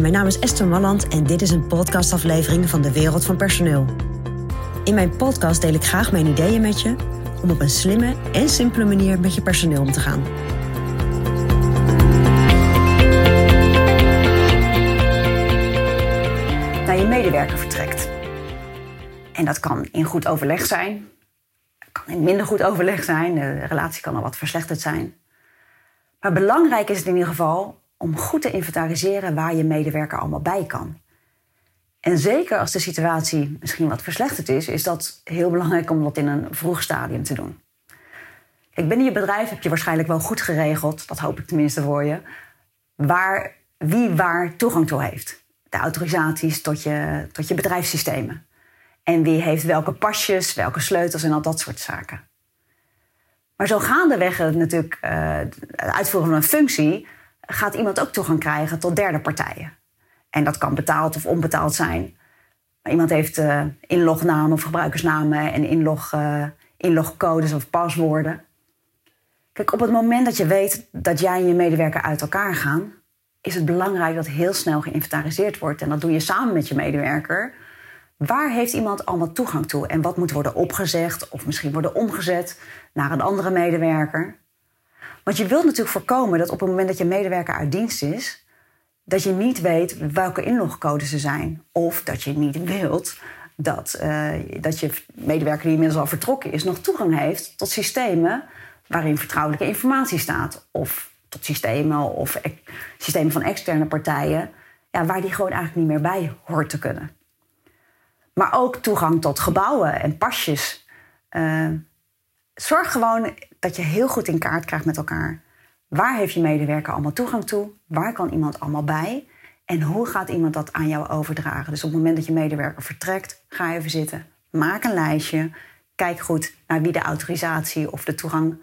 Mijn naam is Esther Malland en dit is een podcastaflevering van de Wereld van Personeel. In mijn podcast deel ik graag mijn ideeën met je om op een slimme en simpele manier met je personeel om te gaan. naar je medewerker vertrekt. En dat kan in goed overleg zijn, kan in minder goed overleg zijn, de relatie kan al wat verslechterd zijn. Maar belangrijk is het in ieder geval om goed te inventariseren waar je medewerker allemaal bij kan. En zeker als de situatie misschien wat verslechterd is, is dat heel belangrijk om dat in een vroeg stadium te doen. Kijk, binnen je bedrijf heb je waarschijnlijk wel goed geregeld, dat hoop ik tenminste voor je, waar, wie waar toegang toe heeft. De autorisaties tot je, tot je bedrijfssystemen. En wie heeft welke pasjes, welke sleutels en al dat soort zaken. Maar zo gaandeweg natuurlijk uh, het uitvoeren van een functie gaat iemand ook toegang krijgen tot derde partijen. En dat kan betaald of onbetaald zijn. Iemand heeft uh, inlognamen of gebruikersnamen en inlog, uh, inlogcodes of paswoorden. Kijk, op het moment dat je weet dat jij en je medewerker uit elkaar gaan, is het belangrijk dat heel snel geïnventariseerd wordt. En dat doe je samen met je medewerker. Waar heeft iemand allemaal toegang toe en wat moet worden opgezegd of misschien worden omgezet naar een andere medewerker? Want je wilt natuurlijk voorkomen dat op het moment dat je medewerker uit dienst is, dat je niet weet welke inlogcodes er zijn. Of dat je niet wilt dat, uh, dat je medewerker die inmiddels al vertrokken is, nog toegang heeft tot systemen waarin vertrouwelijke informatie staat. Of tot systemen of systemen van externe partijen, ja, waar die gewoon eigenlijk niet meer bij hoort te kunnen. Maar ook toegang tot gebouwen en pasjes. Uh, zorg gewoon dat je heel goed in kaart krijgt met elkaar. Waar heeft je medewerker allemaal toegang toe? Waar kan iemand allemaal bij? En hoe gaat iemand dat aan jou overdragen? Dus op het moment dat je medewerker vertrekt, ga even zitten. Maak een lijstje. Kijk goed naar wie de autorisatie of de toegang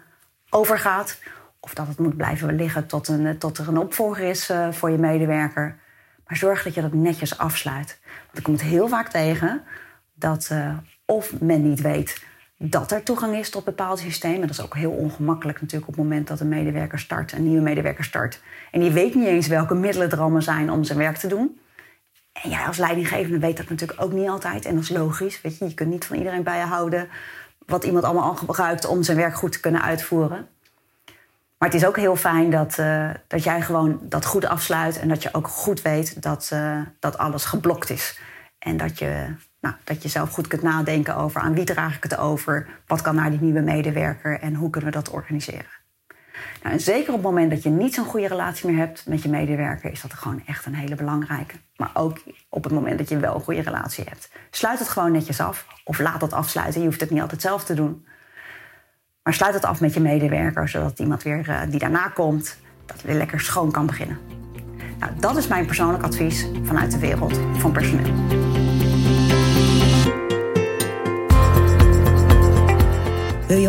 overgaat. Of dat het moet blijven liggen tot, een, tot er een opvolger is uh, voor je medewerker. Maar zorg dat je dat netjes afsluit. Want ik kom het heel vaak tegen dat uh, of men niet weet dat er toegang is tot bepaalde systemen. Dat is ook heel ongemakkelijk natuurlijk op het moment dat een medewerker start, een nieuwe medewerker start. En die weet niet eens welke middelen er allemaal zijn om zijn werk te doen. En jij als leidinggevende weet dat natuurlijk ook niet altijd. En dat is logisch. Weet je, je kunt niet van iedereen bijhouden wat iemand allemaal al gebruikt om zijn werk goed te kunnen uitvoeren. Maar het is ook heel fijn dat, uh, dat jij gewoon dat goed afsluit en dat je ook goed weet dat, uh, dat alles geblokt is. En dat je, nou, dat je zelf goed kunt nadenken over aan wie draag ik het over, wat kan naar die nieuwe medewerker en hoe kunnen we dat organiseren. Nou, en zeker op het moment dat je niet zo'n goede relatie meer hebt met je medewerker, is dat gewoon echt een hele belangrijke. Maar ook op het moment dat je wel een goede relatie hebt. Sluit het gewoon netjes af of laat het afsluiten. Je hoeft het niet altijd zelf te doen. Maar sluit het af met je medewerker, zodat iemand weer uh, die daarna komt, dat weer lekker schoon kan beginnen. Nou, dat is mijn persoonlijk advies vanuit de wereld van personeel.